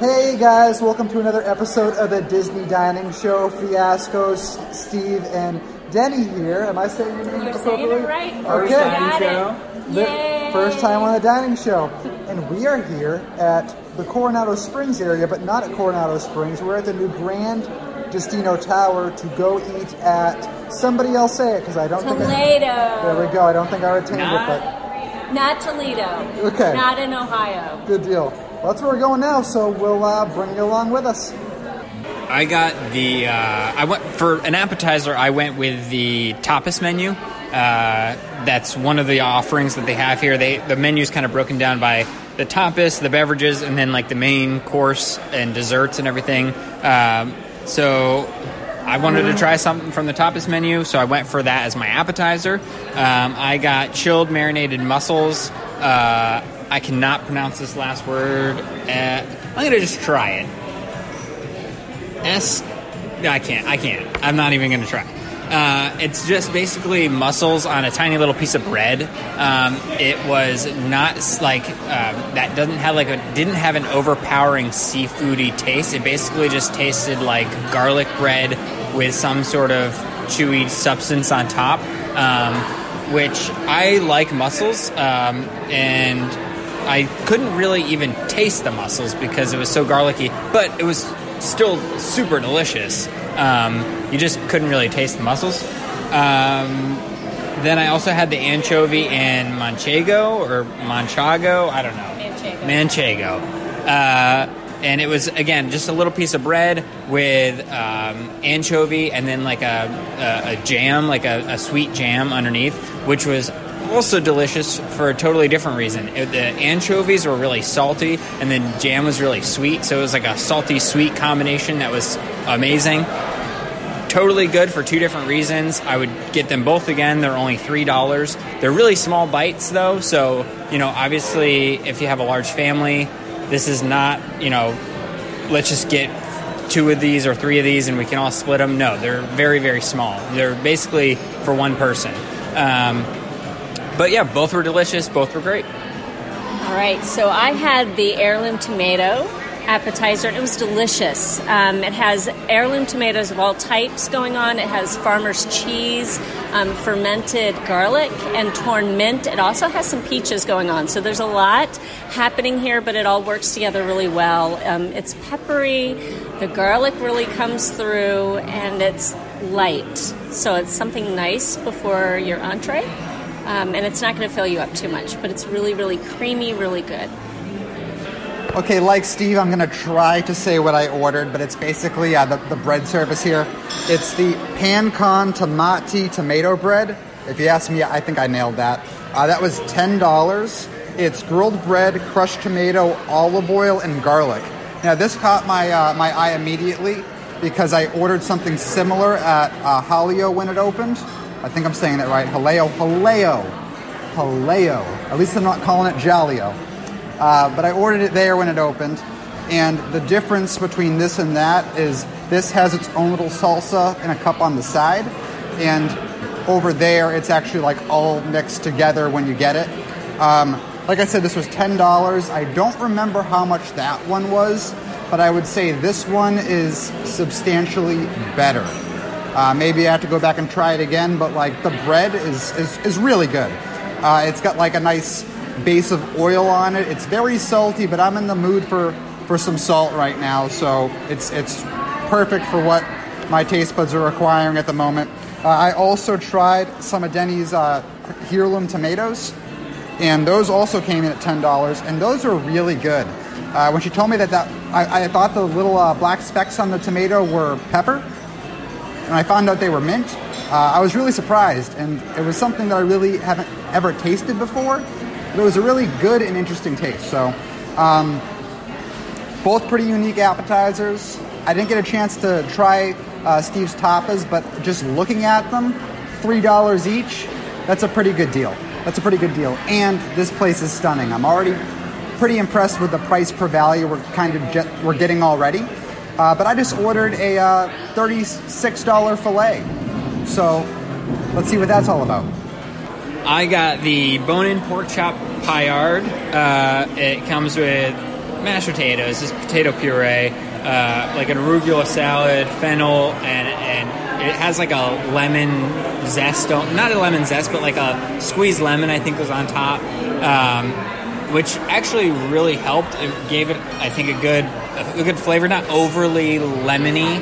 Hey guys, welcome to another episode of the Disney Dining Show. Fiascos, Steve, and Deni here. Am I saying your name You're appropriately? saying it right. Okay. Got it. The Yay. first time on the dining show. And we are here at the Coronado Springs area, but not at Coronado Springs. We're at the new Grand Destino Tower to go eat at somebody else say it because I don't think I, there we go. I don't think I retained Not- it, Not Toledo. Okay. Not in Ohio. good deal. Well, that's where we're going now, so we'll uh, bring you along with us. I got the. Uh, I went for an appetizer. I went with the tapas menu. Uh, that's one of the offerings that they have here. They the menu's kind of broken down by the tapas, the beverages, and then like the main course and desserts and everything. Um, so I wanted to try something from the tapas menu, so I went for that as my appetizer. Um, I got chilled marinated mussels. Uh, I cannot pronounce this last word. Uh, I'm gonna just try it. S. I can't. I can't. I'm not even to try. Uh, it's just basically mussels on a tiny little piece of bread. Um, it was not like um, that. Doesn't have like a didn't have an overpowering seafoody taste. It basically just tasted like garlic bread with some sort of chewy substance on top. Um, which I like mussels, um, and I couldn't really even taste the mussels because it was so garlicky, but it was still super delicious. Um, you just couldn't really taste the mussels. Um, then I also had the anchovy and manchego or manchago, I don't know. Manchego. Manchego. Uh, and it was again just a little piece of bread with um, anchovy and then like a, a, a jam, like a, a sweet jam underneath, which was also delicious for a totally different reason. It, the anchovies were really salty, and then jam was really sweet, so it was like a salty sweet combination that was amazing totally good for two different reasons. I would get them both again. They're only three dollars. They're really small bites though, so you know, obviously, if you have a large family, this is not you know, let's just get two of these or three of these and we can all split them. No, they're very very small. They're basically for one person. Um, but yeah, both were delicious. Both were great. All right, so I had the heirloom tomato appetizer, and it was delicious. Um, it has heirloom tomatoes of all types going on. It has farmer's cheese, um, fermented garlic, and torn mint. It also has some peaches going on. So there's a lot happening here, but it all works together really well. Um, it's peppery, the garlic really comes through, and it's light. So it's something nice before your entree. Um, and it's not going to fill you up too much, but it's really, really creamy, really good. Okay, like Steve, I'm gonna try to say what I ordered, but it's basically uh, the, the bread service here. It's the pan con tomati tomato bread. If you ask me, I think I nailed that. Uh, that was ten dollars. It's grilled bread, crushed tomato, olive oil, and garlic. Now this caught my uh, my eye immediately because I ordered something similar at uh, when it opened. I think I'm saying that right. Haleo, Haleo, Haleo. At least I'm not calling it Jaleo. Uh, but I ordered it there when it opened, and the difference between this and that is this has its own little salsa in a cup on the side, and over there it's actually like all mixed together when you get it. Um, like I said, this was ten dollars. I don't remember how much that one was, but I would say this one is substantially better. Uh, maybe I have to go back and try it again, but like the bread is is, is really good. Uh, it's got like a nice base of oil on it. It's very salty, but I'm in the mood for, for some salt right now, so it's it's perfect for what my taste buds are requiring at the moment. Uh, I also tried some of Deni's uh, heirloom tomatoes, and those also came in at ten dollars, and those are really good. Uh, when she told me that, that I, I thought the little uh, black specks on the tomato were pepper, and I found out they were mint. Uh, I was really surprised, and it was something that I really haven't ever tasted before. But it was a really good and interesting taste. So, um, both pretty unique appetizers. I didn't get a chance to try uh, Steve's tapas, but just looking at them, three dollars each. That's a pretty good deal. That's a pretty good deal. And this place is stunning. I'm already pretty impressed with the price per value we're kind of jet, we're getting already. Uh, but I just ordered a uh, thirty-six dollar fillet. So let's see what that's all about. I got the bone-in pork chop paillard. Uh, it comes with mashed potatoes, just potato puree, uh, like an arugula salad, fennel, and and it has like a lemon zest. Not a lemon zest, but like a squeezed lemon. I think was on top, um, which actually really helped. It gave it, I think, a good a good flavor. Not overly lemony,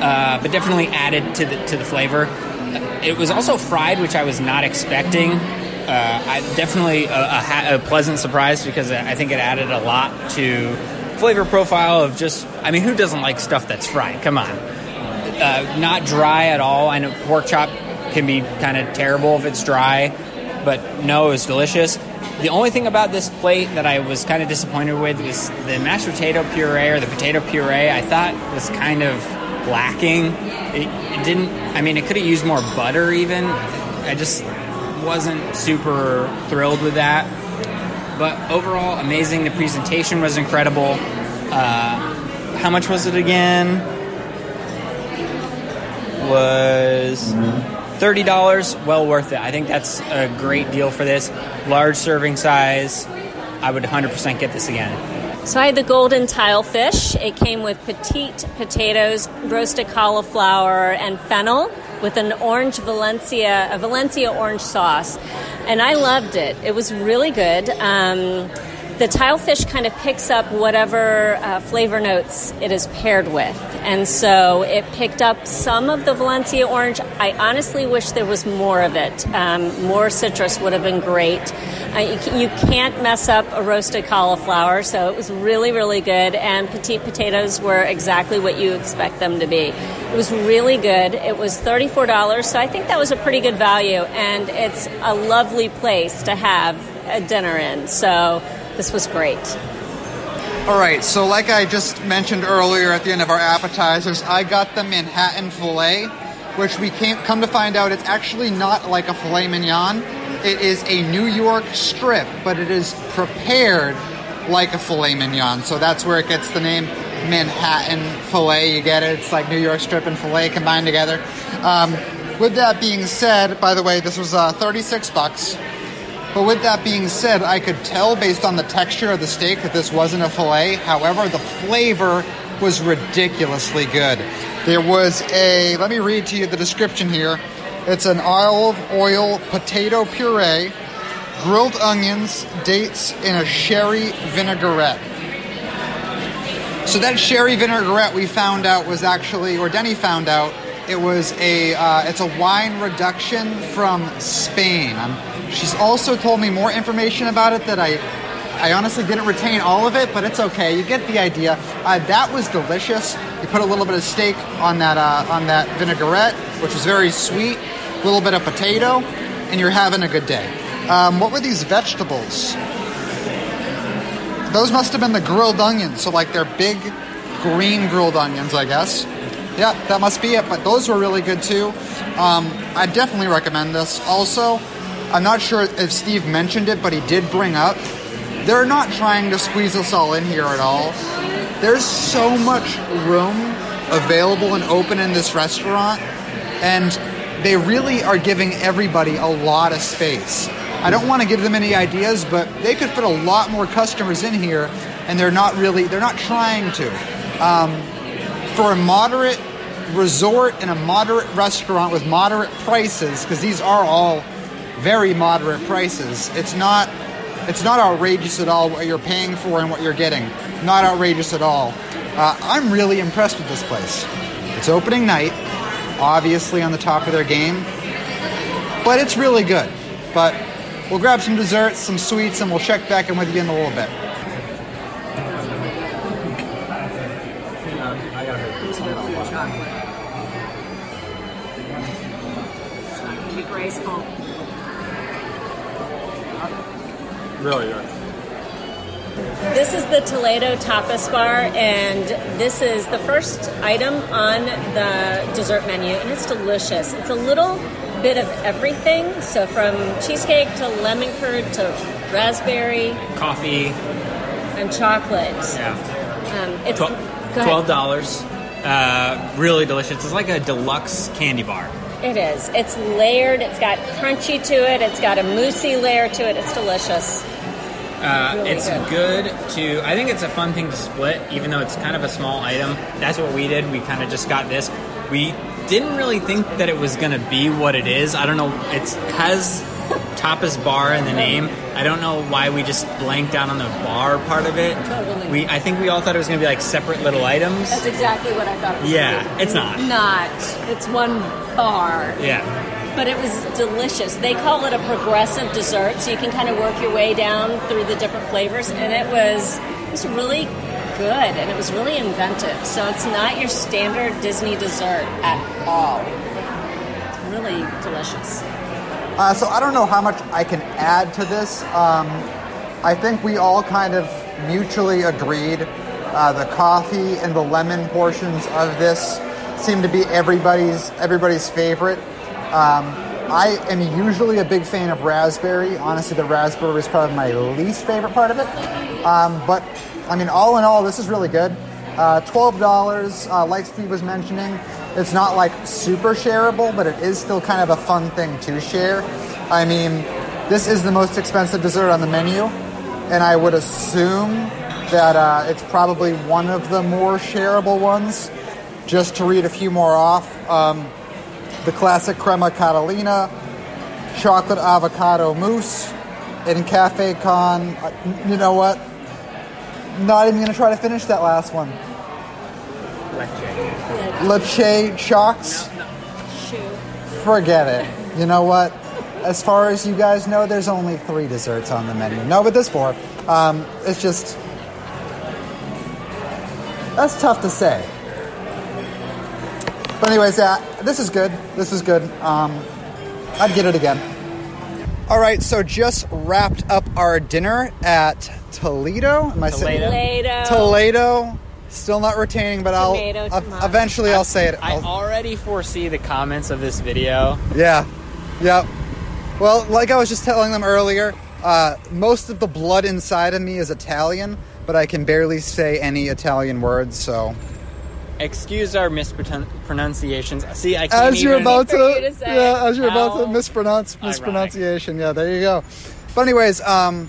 uh, but definitely added to the to the flavor. It was also fried, which I was not expecting. Uh, I, definitely a, a, a, pleasant surprise because I think it added a lot to flavor profile of just. I mean, who doesn't like stuff that's fried? Come on, uh, not dry at all. I know pork chop can be kind of terrible if it's dry, but no, it was delicious. The only thing about this plate that I was kind of disappointed with was the mashed potato puree or the potato puree. I thought was kind of lacking. It, it didn't. I mean, it could have used more butter. Even I just wasn't super thrilled with that. But overall, amazing. The presentation was incredible. Uh, how much was it again? Was thirty dollars. Well worth it. I think that's a great deal for this large serving size. I would 100% get this again. So I had the golden tile fish. It came with petite potatoes, roasted cauliflower, and fennel with an orange Valencia, a Valencia orange sauce, and I loved it. It was really good. Um, the tilefish kind of picks up whatever uh, flavor notes it is paired with. And so it picked up some of the Valencia orange. I honestly wish there was more of it. Um, more citrus would have been great. Uh, you, you, can't mess up a roasted cauliflower, so it was really, really good. And petite potatoes were exactly what you expect them to be. It was really good. It was $34, so I think that was a pretty good value. And it's a lovely place to have a dinner in. So this was great. All right, so like I just mentioned earlier at the end of our appetizers, I got the Manhattan filet, which we can't come to find out it's actually not like a filet mignon. It is a New York strip, but it is prepared like a filet mignon. So that's where it gets the name Manhattan filet. You get it? It's like New York strip and filet combined together. Um, with that being said, by the way, this was uh, 36 bucks. But with that being said, I could tell based on the texture of the steak that this wasn't a filet. However, the flavor was ridiculously good. There was a, let me read to you the description here. It's an olive oil potato puree, grilled onions, dates, and a sherry vinaigrette. So that sherry vinaigrette we found out was actually, or Deni found out, it was a, uh, it's a wine reduction from Spain. I'm She's also told me more information about it that I I honestly didn't retain all of it, but it's okay. You get the idea. Uh, that was delicious. You put a little bit of steak on that uh, on that vinaigrette, which was very sweet. A little bit of potato, and you're having a good day. Um, what were these vegetables? Those must have been the grilled onions. So like they're big green grilled onions, I guess. Yeah, that must be it. But those were really good too. Um, I definitely recommend this. Also, I'm not sure if Steve mentioned it, but he did bring up they're not trying to squeeze us all in here at all. There's so much room available and open in this restaurant, and they really are giving everybody a lot of space. I don't want to give them any ideas, but they could fit a lot more customers in here, and they're not really, they're not trying to. Um, for a moderate resort and a moderate restaurant with moderate prices, because these are all very moderate prices. It's not it's not outrageous at all what you're paying for and what you're getting. Not outrageous at all. Uh, I'm really impressed with this place. It's opening night, obviously on the top of their game, but it's really good. But we'll grab some desserts, some sweets, and we'll check back in with you in a little bit. Really good. This is the Toledo Tapas Bar, and this is the first item on the dessert menu, and it's delicious. It's a little bit of everything, so from cheesecake to lemon curd to raspberry, coffee, and chocolate. Yeah, um, it's twelve dollars. Uh, really delicious. It's like a deluxe candy bar. It is. It's layered. It's got crunchy to it. It's got a moussey layer to it. It's delicious. Uh, Really it's good. good. to. I think it's a fun thing to split, even though it's kind of a small item. That's what we did. We kind of just got this. We didn't really think that it was going to be what it is. I don't know. It's has tapas bar in the name. I don't know why we just blanked out on the bar part of it. Totally. We. I think we all thought it was going to be like separate little items. That's exactly what I thought it was. Yeah, be. it's not. Not. It's one bar. Yeah. But it was delicious. They call it a progressive dessert, so you can kind of work your way down through the different flavors, and it was it was really good, and it was really inventive. So it's not your standard Disney dessert at all. It's really delicious. Uh, so I don't know how much I can add to this. Um, I think we all kind of mutually agreed uh, the coffee and the lemon portions of this seem to be everybody's everybody's favorite. Um, I am usually a big fan of raspberry. Honestly, the raspberry is probably my least favorite part of it. Um, but I mean, all in all, this is really good. Uh, Twelve dollars, uh, like Steve was mentioning, it's not like super shareable, but it is still kind of a fun thing to share. I mean, this is the most expensive dessert on the menu, and I would assume that uh, it's probably one of the more shareable ones. Just to read a few more off, um, the classic crema catalina, chocolate avocado mousse, and cafe con. uh, You know what? Not even gonna try to finish that last one. Leche chocks. Shoe. Forget it. You know what? As far as you guys know, there's only three desserts on the menu. No, but there's four. Um, it's just that's tough to say. But anyways, yeah, this is good. This is good. Um, I'd get it again. All right, so just wrapped up our dinner at Toledo. Am I saying Toledo. Toledo. Toledo? Still not retaining, but Tomato, I'll tomato. eventually I'll say it. I I'll- already foresee the comments of this video. Yeah. Yep. Well, like I was just telling them earlier, uh, most of the blood inside of me is Italian, but I can barely say any Italian words, so. Excuse our mispronunciations. See, I can't As you're even- about to, you to say. yeah, as you're about to How mispronounce ironic. mispronunciation, yeah, there you go. But anyways, um,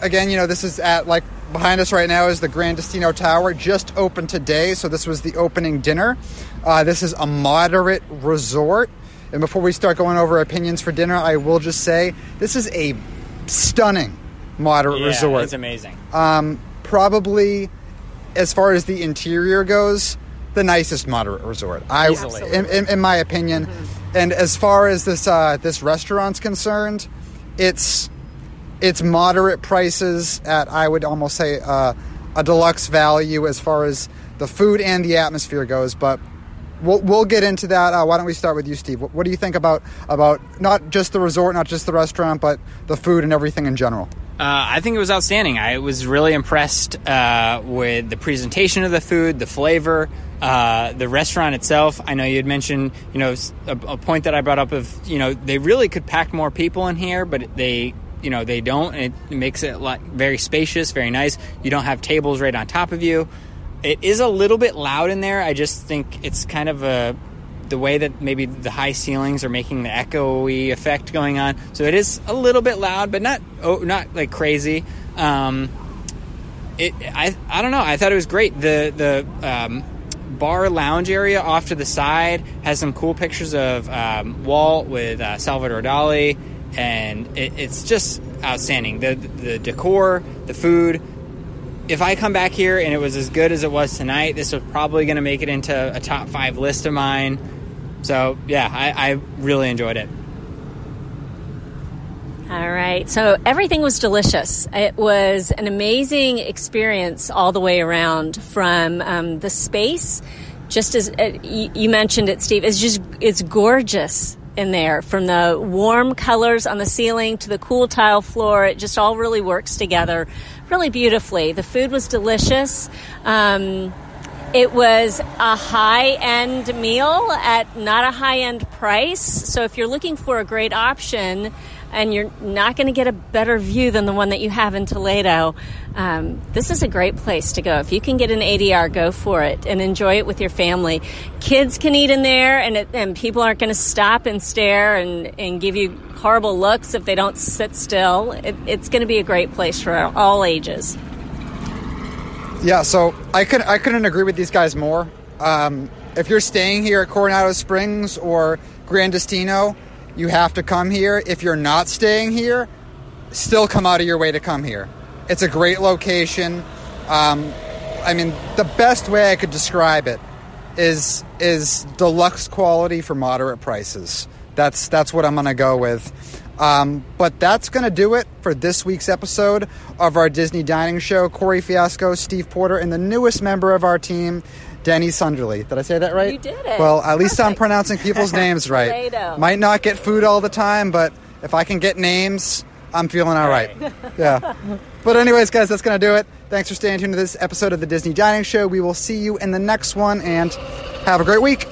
again, you know, this is at like behind us right now is the Grand Destino Tower, just opened today, so this was the opening dinner. Uh, this is a moderate resort, and before we start going over opinions for dinner, I will just say this is a stunning moderate yeah, resort It's amazing. um, probably as far as the interior goes the nicest moderate resort i Easily. in, in, in my opinion and as far as this uh, this restaurant's concerned it's it's moderate prices at i would almost say uh, a deluxe value as far as the food and the atmosphere goes but We'll, we'll get into that. Uh, why don't we start with you, Steve? What, what do you think about about not just the resort, not just the restaurant, but the food and everything in general? Uh, I think it was outstanding. I was really impressed uh, with the presentation of the food, the flavor, uh, the restaurant itself. I know you had mentioned, you know, a, a point that I brought up of, you know, they really could pack more people in here, but they, you know, they don't. It makes it like very spacious, very nice. You don't have tables right on top of you. It is a little bit loud in there. I just think it's kind of a the way that maybe the high ceilings are making the echoey effect going on. So it is a little bit loud, but not oh, not like crazy. Um, it I I don't know. I thought it was great. The the um, bar lounge area off to the side has some cool pictures of um, Walt with uh, Salvador Dali, and it, it's just outstanding. The the decor, the food. If I come back here and it was as good as it was tonight, this was probably going to make it into a top five list of mine. So yeah, I, I really enjoyed it. All right. So everything was delicious. It was an amazing experience all the way around from um, the space. Just as uh, you, mentioned it, Steve, it's just it's gorgeous in there. From the warm colors on the ceiling to the cool tile floor, it just all really works together really beautifully. The food was delicious. Um, it was a high end meal at not a high end price. So if you're looking for a great option, and you're not going to get a better view than the one that you have in Toledo. Um, this is a great place to go. If you can get an ADR, go for it and enjoy it with your family. Kids can eat in there, and, it, and people aren't going to stop and stare and, and give you horrible looks if they don't sit still. It, it's going to be a great place for all ages. Yeah, so I could I couldn't agree with these guys more. Um, if you're staying here at Coronado Springs or Gran Destino, you have to come here. If you're not staying here, still come out of your way to come here. It's a great location. Um, I mean, the best way I could describe it is is deluxe quality for moderate prices. That's that's what I'm gonna go with. Um, but that's to do it for this week's episode of our Disney Dining Show. Corey Fiasco, Steve Porter, and the newest member of our team, Deni Sunderly. Did I say that right? You did it. Well, at least I'm pronouncing people's names right. Might not get food all the time, but if I can get names, I'm feeling all right. Yeah. But anyways, guys, that's going to do it. Thanks for staying tuned to this episode of the Disney Dining Show. We will see you in the next one, and have a great week.